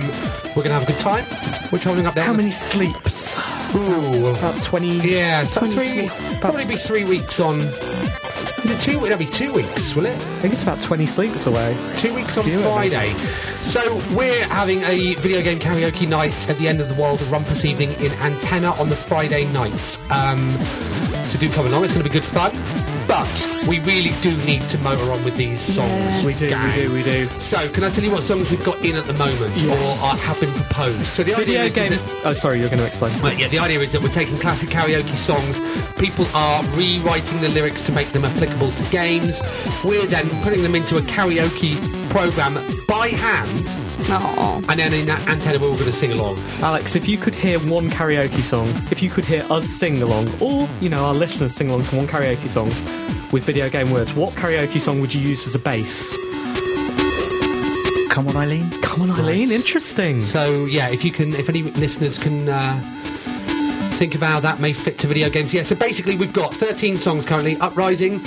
we're going to have a good time. We're travelling up there. How many sleeps? Ooh, About 20. yeah, it's about 20 three. sleeps. About- Probably be three weeks on. Is it two? It'll be two weeks, will it? I think it's about 20 sleeps away. Two weeks on Friday. So we're having a video game karaoke night at the end of the World Rumpus evening in Antenna on the Friday night. Um, so do come along. It's going to be good fun. But we really do need to motor on with these songs. We do, we do, we do. So can I tell you what songs we've got in at the moment, Yes. or are, have been proposed? So the Video idea is, is game. that- Oh, sorry, you're going to explain. well, yeah, the idea is that we're taking classic karaoke songs. People are rewriting the lyrics to make them applicable to games. We're then putting them into a karaoke program by hand, Aw. and then in that antenna we're all going to sing along. Alex, if you could hear one karaoke song, if you could hear us sing along, or, you know, our listeners sing along to one karaoke song with video game words, what karaoke song would you use as a bass? Come on, Eileen. Come on, Eileen, Nice. interesting. So yeah, if you can, if any listeners can. Uh, Think of how that may fit to video games. Yeah, so basically we've got 13 songs currently. Uprising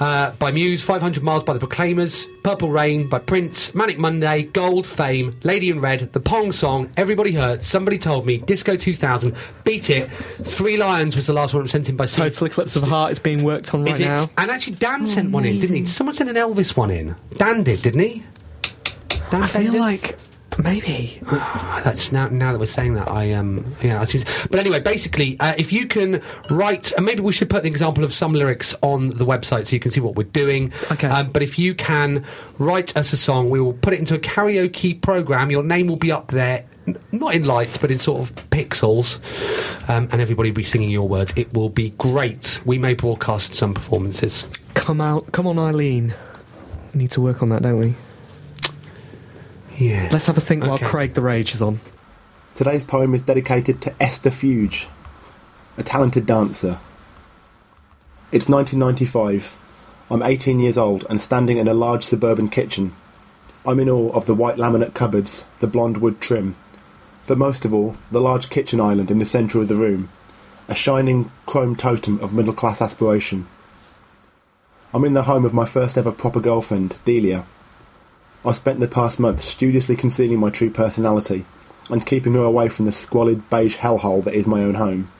uh, by Muse, 500 Miles by the Proclaimers, Purple Rain by Prince, Manic Monday, Gold, Fame, Lady in Red, The Pong Song, Everybody Hurts, Somebody Told Me, Disco 2000, Beat It, Three Lions was the last one sent in by Steve- Total Eclipse of the Heart is being worked on right Is now. And actually Dan sent one in, didn't he? Someone sent an Elvis one in. Dan did, didn't he? Dan I feel Bender? like maybe. Ah, That's now. Now that we're saying that, I um, yeah. I see. But anyway, basically, uh, if you can write, and maybe we should put the example of some lyrics on the website so you can see what we're doing. Okay. Um, but if you can write us a song, we will put it into a karaoke program. Your name will be up there. n- Not in lights, but in sort of pixels, um, and everybody will be singing your words. It will be great. We may broadcast some performances. Come out, come on, Eileen. We need to work on that, don't we? Yeah. Let's have a think while Craig the Rage is on. Today's poem is dedicated to Esther Fuge, a talented dancer. It's 1995. I'm 18 years old and standing in a large suburban kitchen. I'm in awe of the white laminate cupboards, the blonde wood trim, but most of all, the large kitchen island in the centre of the room, a shining chrome totem of middle class aspiration. I'm in the home of my first ever proper girlfriend, Delia. I spent the past month studiously concealing my true personality and keeping her away from the squalid beige hellhole that is my own home.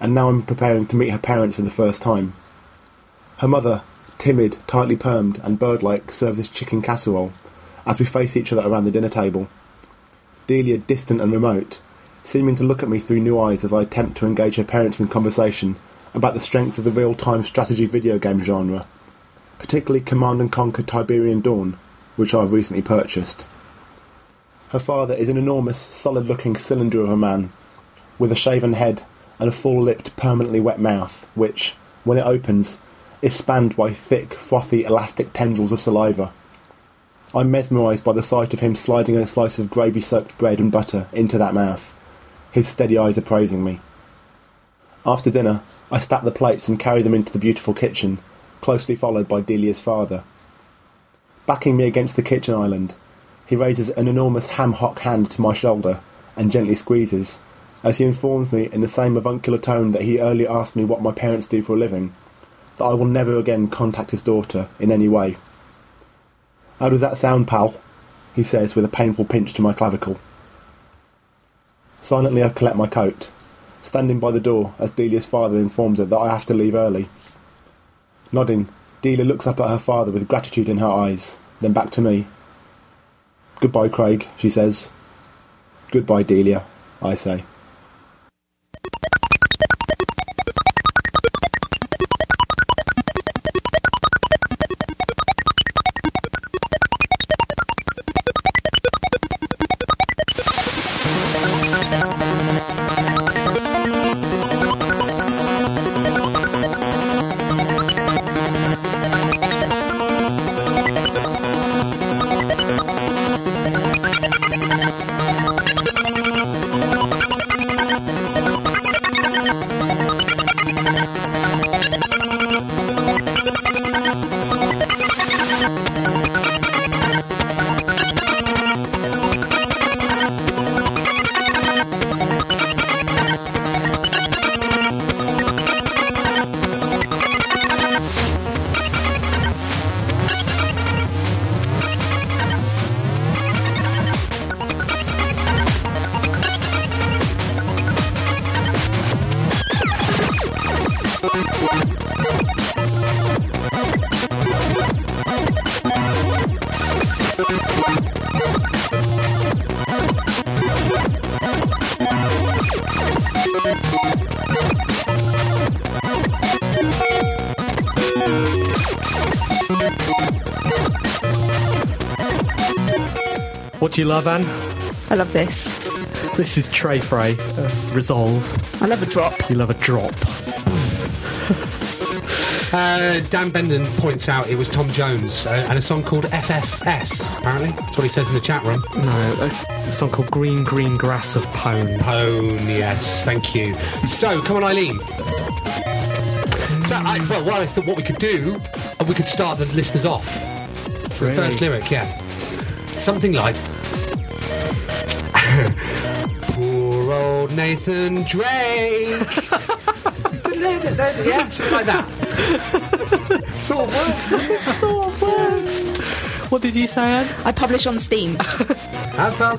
And now I'm preparing to meet her parents for the first time. Her mother, timid, tightly permed, and bird-like, serves us chicken casserole as we face each other around the dinner table. Delia distant and remote, seeming to look at me through new eyes as I attempt to engage her parents in conversation about the strengths of the real-time strategy video game genre, particularly Command and Conquer Tiberian Dawn, which I've recently purchased. Her father is an enormous, solid looking cylinder of a man, with a shaven head and a full lipped, permanently wet mouth, which, when it opens, is spanned by thick, frothy, elastic tendrils of saliva. I'm mesmerised by the sight of him sliding a slice of gravy soaked bread and butter into that mouth, his steady eyes appraising me. After dinner, I stack the plates and carry them into the beautiful kitchen, closely followed by Delia's father. Backing me against the kitchen island, he raises an enormous ham hock hand to my shoulder and gently squeezes, as he informs me in the same avuncular tone that he earlier asked me what my parents do for a living, that I will never again contact his daughter in any way. How does that sound, pal? he says with a painful pinch to my clavicle. Silently I collect my coat, standing by the door as Delia's father informs her that I have to leave early. Nodding, Delia looks up at her father with gratitude in her eyes, then back to me. Goodbye, Craig, she says. Goodbye, Delia, I say. Love, Anne? I love this. This is Trey Frey, uh, Resolve. I love a drop. You love a drop. Uh, Dan Benden points out it was Tom Jones uh, and a song called FFS, apparently. That's what he says in the chat room. No, a, a song called Green Green Grass of Pone. Pone, yes, thank you. So, come on, Eileen. So, I, well, what I thought what we could do, we could start the listeners off. So, the first lyric, yeah. Something like. Poor old Nathan Drake. yeah, something like that. sort of works. sort of works. What did you say, Anne? I publish on Steam. How about.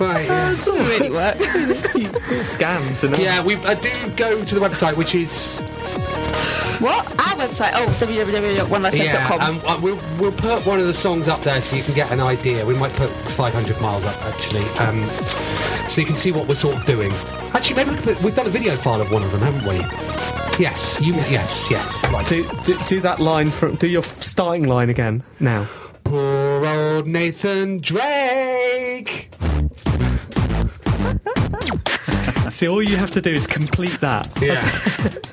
right, yeah. Doesn't really work. It scans, and Yeah, we uh, do go to the website, which is what? Our website? Oh, www.onelifeleft.com. yeah. Um, uh, we'll we'll put one of the songs up there so you can get an idea. We might put 500 miles up actually, um, so you can see what we're sort of doing. Actually, maybe we could put, we've done a video file of one of them, haven't we? Yes, you. Yes, yes. Right. do, do, do that line from. Do your starting line again now. Poor old Nathan Drake. See, all you have to do is complete that. Yeah.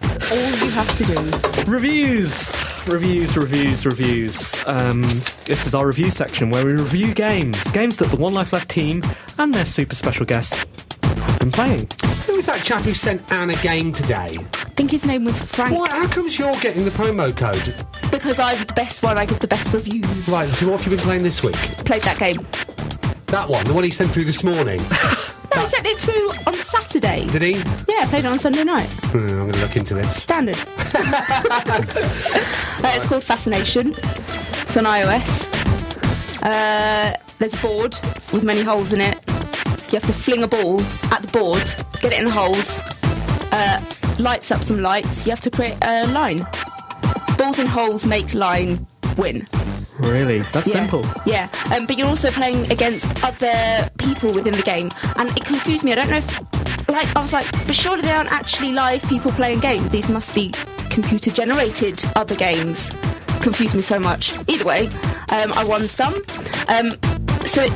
All you have to do. Reviews, reviews, reviews, reviews. Um, this is our review section where we review games, games that the One Life Left team and their super special guests have been playing. Who was that chap who sent Anne a game today? I think his name was Frank. What? How comes you're getting the promo code? Because I'm the best one, I give the best reviews. Right. So what have you been playing this week? Played that game. That one, the one he sent through this morning. No, I sent it through on Saturday. Did he? Yeah, I played it on Sunday night. Hmm, I'm going to look into this. Standard. uh, it's called Fascination. It's on iOS. Uh, there's a board with many holes in it. You have to fling a ball at the board, get it in the holes, uh, lights up some lights. You have to create a line. Balls in holes make line win. Really? That's Yeah. simple. Yeah, um, but you're also playing against other people within the game, and it confused me. I don't know if, like, I was like, but surely they aren't actually live people playing games. These must be computer generated other games. Confused me so much. Either way, um, I won some. Um, so it,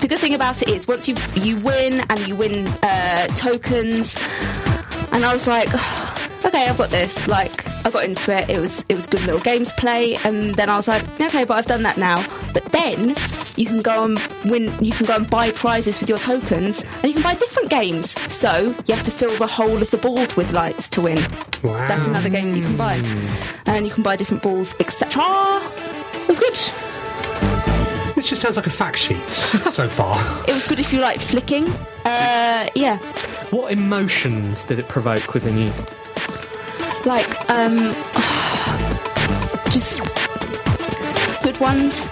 the good thing about it is once you you win and you win uh, tokens, and I was like, okay, I've got this. Like, I got into it. It was it was good little games to play, and then I was like, okay, but I've done that now. But then you can go and win. You can go and buy prizes with your tokens, and you can buy different games. So you have to fill the whole of the board with lights to win. Wow. That's another game you can buy, and you can buy different balls, etc. It was good. This just sounds like a fact sheet so far. It was good if you like flicking. Uh, yeah, What emotions did it provoke within you? Like um, just good ones.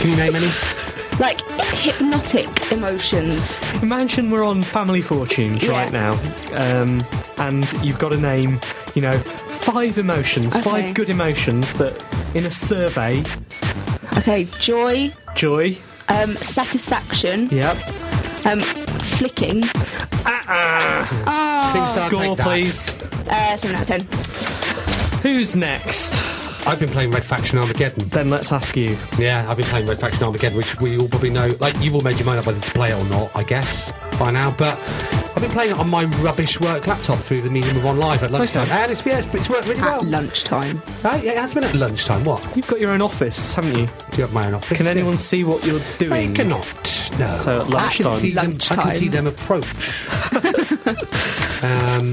Can you name any? like hypnotic emotions. Imagine we're on Family Fortunes Yeah. right now, um, and you've got to name, you know, five emotions, Okay. five good emotions that in a survey, Okay, joy, joy, um, satisfaction, yep, um, flicking. uh-uh. Sing Star, score take that. please. Uh, 7 out of 10. Who's next? I've been playing Red Faction Armageddon. Then let's ask you. Yeah, I've been playing Red Faction Armageddon, which we all probably know. Like, you've all made your mind up whether to play it or not, I guess, by now. But I've been playing it on my rubbish work laptop through the medium of OnLive at lunchtime. Okay. And it's, yeah, it's, it's worked really At well. lunchtime. Right? Yeah, it has been at lunchtime. What? You've got your own office, haven't you? Do you have my own office? Can anyone see what you're doing? I doing? cannot. No. So at I can see them, I can see them approach. um,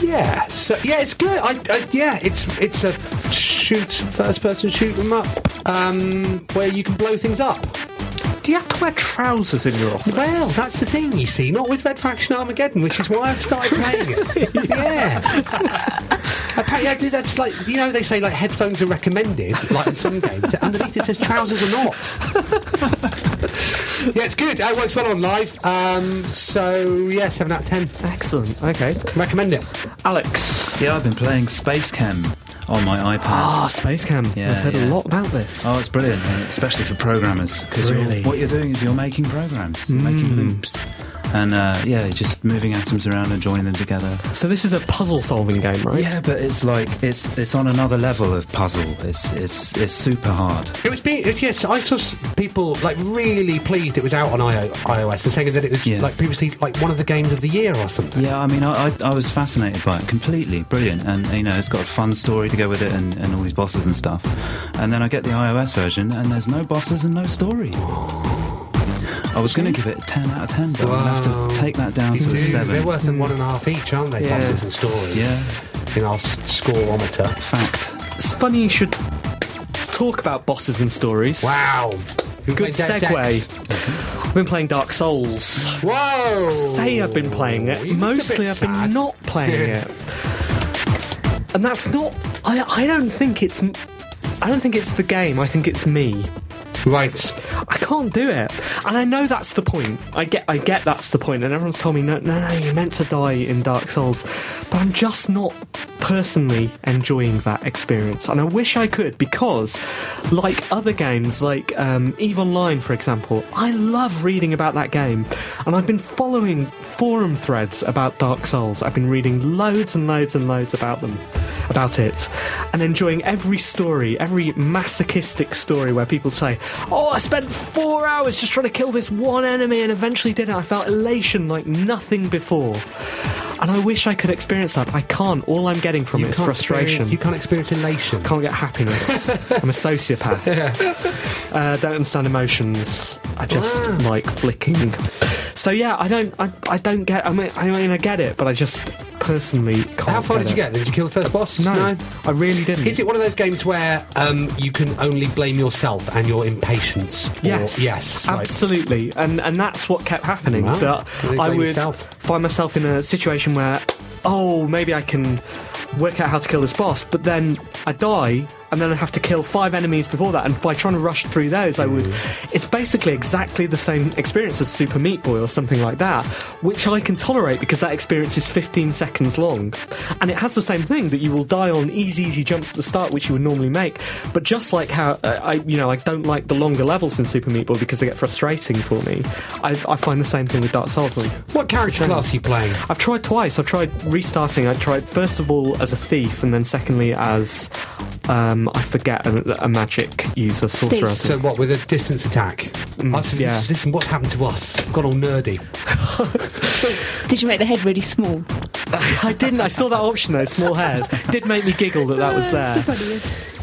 yeah. So yeah, it's good. I, I yeah, it's it's a shoot first person shoot 'em up um, where you can blow things up. Do you have to wear trousers in your office? Well, that's the thing, you see. Not with Red Faction Armageddon, which is why I've started playing it. yeah. Apparently, yeah, that's like you know they say like headphones are recommended, like in some games. Underneath it says trousers are not. yeah, it's good. It works well OnLive. Um, so yeah, seven out of ten. Excellent. Okay. Recommend it. Alex. Yeah, I've been playing SpaceChem on my iPad. Ah, SpaceChem. Yeah, I've heard yeah. a lot about this. Oh, it's brilliant, especially for programmers. Because Really? what you're doing is you're making programs, you're making Mm. loops, and uh, yeah, just moving atoms around and joining them together. So this is a puzzle-solving game, right? Yeah, but it's like it's it's on another level of puzzle. It's it's it's super hard. It was being, it's, yes, I saw people like really pleased it was out on IO, iOS and saying that it was Yeah. like previously like one of the games of the year or something. Yeah, I mean, I, I, I was fascinated by it completely, brilliant, and you know, it's got a fun story to go with it, and, and all these bosses and stuff. And then I get the iOS version, and there's no bosses and no story. I was going to give it a 10 out of 10, but I'm going to have to take that down You to a 7. They're worth one and a half each, aren't they? Yeah. Bosses and stories. Yeah, In our s- scoreometer. fact. It's funny you should talk about bosses and stories. Wow. Good played Deus Ex? segue. I've been playing Dark Souls. Whoa. Say I've been playing it. You Mostly I've been not playing it. And that's not I I don't think it's I don't think it's the game. I think it's me. Right. I can't do it, and I know that's the point. I get, I get that's the point, and everyone's told me, no, no, no, you're meant to die in Dark Souls, but I'm just not personally enjoying that experience, and I wish I could because, like other games, like um, Eve Online, for example, I love reading about that game, and I've been following forum threads about Dark Souls. I've been reading loads and loads and loads about them, about it, and enjoying every story, every masochistic story where people say, "Oh, I spent four hours just trying to kill this one enemy and eventually did it. I felt elation like nothing before." And I wish I could experience that. I can't. All I'm getting from it is frustration. you can't experience elation. Can't get happiness. I'm a sociopath. uh, don't understand emotions. I just like flicking. So yeah, I don't. I, I don't get. I mean, I mean, I get it, but I just personally can't. How far did you it. get? Did you kill the first boss? No, I really didn't. Is it one of those games where um, you can only blame yourself and your impatience? Or- Yes, yes, right. absolutely, and and that's what kept happening. Wow. That I would yourself. find myself in a situation where, oh, maybe I can work out how to kill this boss, but then I die, and then I'd have to kill five enemies before that, and by trying to rush through those, I would. It's basically exactly the same experience as Super Meat Boy or something like that, which I can tolerate because that experience is 15 seconds long, and it has the same thing that you will die on easy, easy jumps at the start, which you would normally make. But just like how uh, I, you know, I don't like the longer levels in Super Meat Boy because they get frustrating for me. I, I find the same thing with Dark Souls. Like, What character class are you playing? I've tried twice. I've tried restarting. I tried first of all as a thief, and then secondly as um, Um, I forget a, a magic user sorcerer. So what with a distance attack? Mm, I've, yeah. Listen, what's happened to us? I've gone all nerdy. Did you make the head really small? I didn't. I saw that option though. Small head did make me giggle that that was there.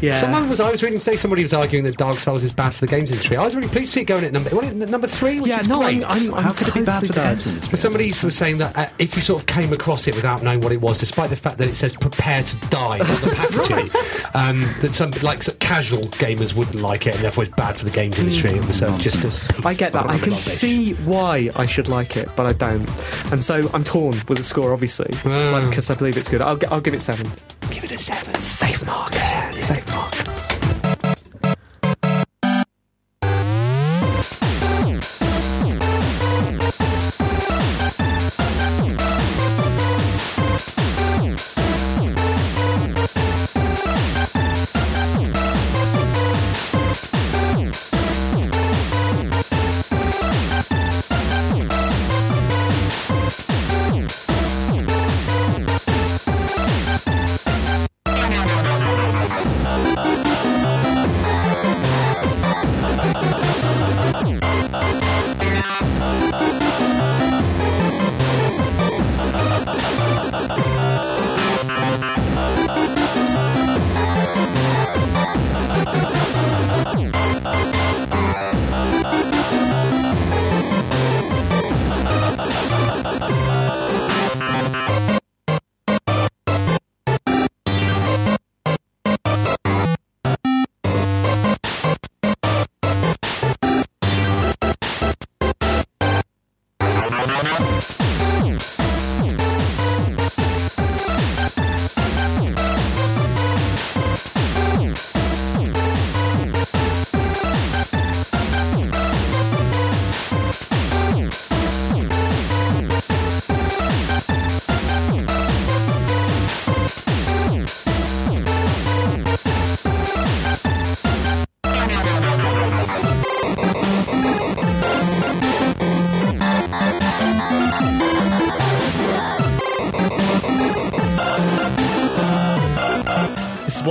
Yeah. Someone was. I was reading today. Somebody was arguing that Dark Souls is bad for the games industry. I was really pleased to see it going at number. What, number three, which yeah. is No. great. I'm. I'm, I'm How could it be bad for that. industry? But somebody was saying that uh, if you sort of came across it without knowing what it was, despite the fact that it says "prepare to die" on the packaging, um, that some like sort casual gamers wouldn't like it, and therefore it's bad for the games industry. It was uh, just as I get that. I can Rubbish. see why I should like it, but I don't. And so I'm torn with the score, obviously, because I believe it's good. I'll, gi- I'll give it seven. Give it a seven. Safe mark. Safe mark.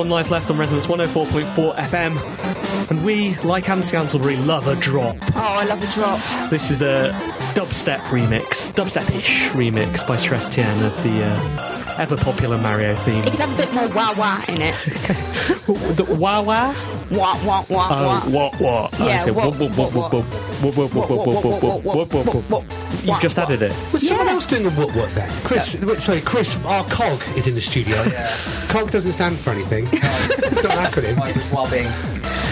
One Life Left on Resonance 104.4 FM. And we, like Anne Scantlebury, love a drop. Oh, I love a drop. This is a dubstep remix, dubstep-ish remix by Stress Tien of the uh, ever popular Mario theme. It could have a bit more wah wah in it. the wah wah? Wah wah wah wah. Oh, wah wah. Yeah, You've just added it. Was someone else doing the what what then? Chris, sorry, Chris, our cog is in the studio. Cog doesn't stand for anything. It's not an acronym.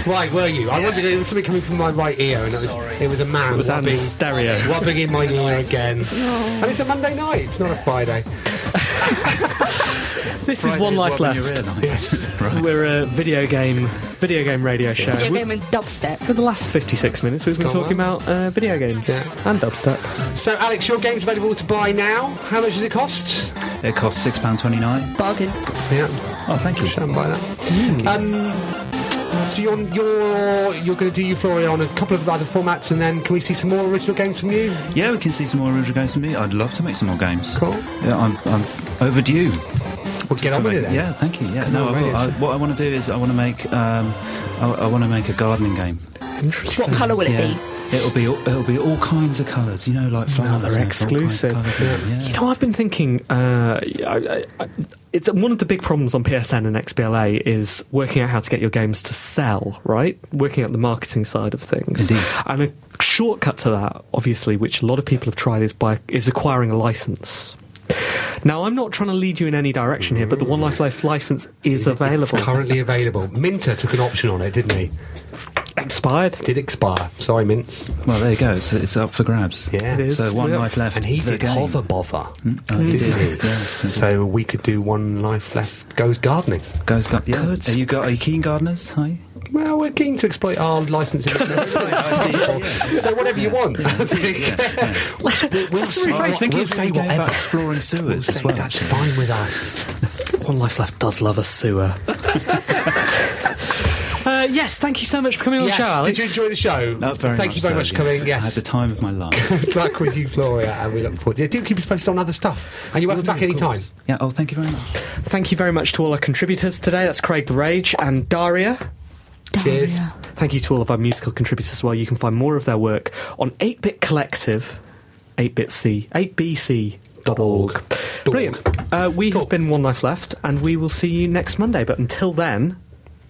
Right, were you? I wondered, it was something coming from my right ear, and it was, it was a man it was wobbing, stereo. wobbing in my ear again. And it's a Monday night, it's not a Friday. This is One Life Left. Yes. right. We're a video game, video game radio show. Video We- game and dubstep. For the last 56 minutes, we've been talking well. about uh, video games Yeah. and dubstep. So, Alex, your game's available to buy now. How much does it cost? It costs six pound twenty nine. Bargain. Yeah, Oh, thank you. stand by that. Um, so you're you're you're going to do Eufloria on a couple of other formats, and then can we see some more original games from you? Yeah, we can see some more original games from me. I'd love to make some more games. Cool. Yeah, I'm, I'm overdue. We'll get on with it then. Yeah, thank you. Yeah, no, I will. I, what I want to do is I want to make um, I, I want to make a gardening game. Interesting. What colour will it Yeah. be? It'll be all, it'll be all kinds of colours, you know, like flowers. Another and all of exclusive. colours in You know, I've been thinking. Uh, I, I, it's one of the big problems on PSN and XBLA is working out how to get your games to sell. Right, working out the marketing side of things. Indeed. And a shortcut to that, obviously, which a lot of people have tried, is by is acquiring a license. Now, I'm not trying to lead you in any direction here, but the One Life Left license is available. Currently available. Minter took an option on it, didn't he? Expired. Did expire. Sorry, Mints. Well, there you go. It's, it's up for grabs. Yeah. It is. So one Yeah. life left. And he did game. Hover Bovver. Mm. Oh, he Didn't did. he? Yeah. So we could do one life left goes gardening. Goes gar- yeah. Good. Are you, got, are you keen gardeners? Are you? Well, we're keen to exploit our licensing. so whatever you want. I think. We'll, we'll say, I was thinking we'll of say whatever. exploring sewers as well. that's fine with us. One Life Left does love a sewer. Uh, yes, thank you so much for coming on Yes. the show, Alex. Did you enjoy the show? Oh, very Thank much you very so, much for yeah. coming. Yes, I had the time of my life. Good luck with Eufloria, and we look forward to it. Do keep us posted on other stuff. And you're welcome back any time. yeah. Oh, thank you very much. Thank you very much to all our contributors today. That's Craig the Rage and Daria. Cheers. Thank you to all of our musical contributors as well. You can find more of their work on 8-Bit Collective, 8bitc, 8bc.org. Brilliant. Uh, we have been One Life Left, and we will see you next Monday. But until then,